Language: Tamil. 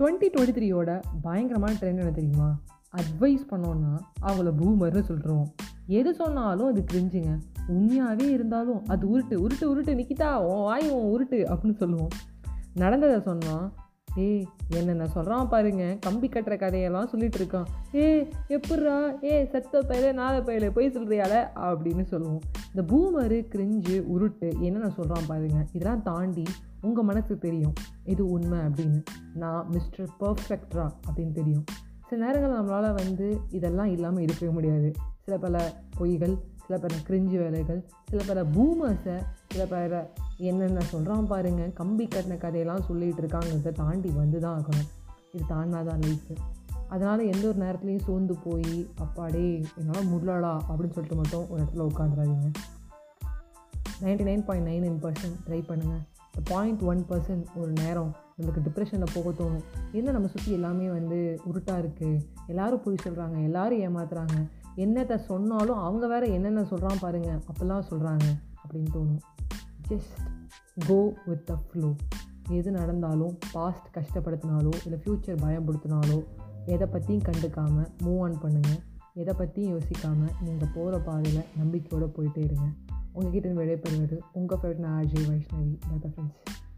டுவெண்ட்டி டுவெண்ட்டி த்ரீயோட பயங்கரமான ட்ரெண்ட் என்ன தெரியுமா? அட்வைஸ் பண்ணோன்னா அவங்கள பூமர்னு சொல்கிறோம் எது சொன்னாலும் அது கிரிஞ்சுங்க உண்மையாகவே இருந்தாலும் அது உருட்டு உருட்டு உருட்டு நிக்கிதா உன் வாய் உன் உருட்டு அப்படின்னு சொல்லுவோம். நடந்ததை சொன்னால் ஏய் என்னென்ன சொல்கிறான் பாருங்க. கம்பி கட்டுற கதையெல்லாம் சொல்லிட்டு இருக்கான். ஏ எப்பட்றா? ஏ சத்த பயில நால பயில போய் சொல்கிறியால அப்படின்னு சொல்லுவோம். இந்த பூமரு கிரிஞ்சு உருட்டு என்னென்ன சொல்கிறான் பாருங்க. இதெல்லாம் தாண்டி உங்கள் மனசுக்கு தெரியும். இது உண்மை அப்படின்னு. நான் மிஸ்டர் பர்ஃபெக்ட்ரா அப்படின்னு தெரியும். சில நேரங்கள் நம்மளால் வந்து இதெல்லாம் இல்லாமல் இருக்கவே முடியாது. சில பல பொய்கள் சில பல கிரிஞ்சு வேலைகள் சில பல பூமர்ஸை சில பல என்னென்ன சொல்கிறான் பாருங்க. கம்பி கட்டின கதையெல்லாம் சொல்லிகிட்டு இருக்காங்கிறத தாண்டி வந்து தான் ஆகணும். இது தாண்டினா தான் லைஃபு அதனால் எந்த ஒரு நேரத்துலையும் சோர்ந்து போய் அப்பாடே என்னால் முடியலடா அப்படின்னு சொல்லிட்டு மட்டும் ஒரு இடத்துல உட்காந்துடாதீங்க ninety nine point nine nine percent try பண்ணுங்கள் இந்த பாயிண்ட் ஒன் பர்சன்ட் ஒரு நேரம். நம்மளுக்கு டிப்ரெஷனில் போக தோணும். என்ன நம்ம சுற்றி எல்லாமே வந்து உருட்டாக இருக்குது எல்லோரும் போய் சொல்கிறாங்க எல்லோரும் ஏமாத்துறாங்க. என்னத்தை சொன்னாலும் அவங்க வேறு என்னென்ன சொல்கிறான் பாருங்கள் அப்போல்லாம் சொல்கிறாங்க அப்படின்னு தோணும். Just go with the flow எது நடந்தாலும் பாஸ்ட் கஷ்டப்படுத்தினாலோ இல்லை ஃப்யூச்சர் பயப்படுத்தினாலோ எதை பற்றியும் கண்டுக்காமல் மூவ் ஆன் பண்ணுங்கள் எதை பற்றியும் யோசிக்காமல் நீங்கள் போகிற பாதையில் நம்பிக்கையோடு போயிட்டே இருங்க. உங்ககிட்ட விடைபெறுவது உங்கள் ஃபேவரட் நான் அஜய் வைஷ்ணவி. Bye friends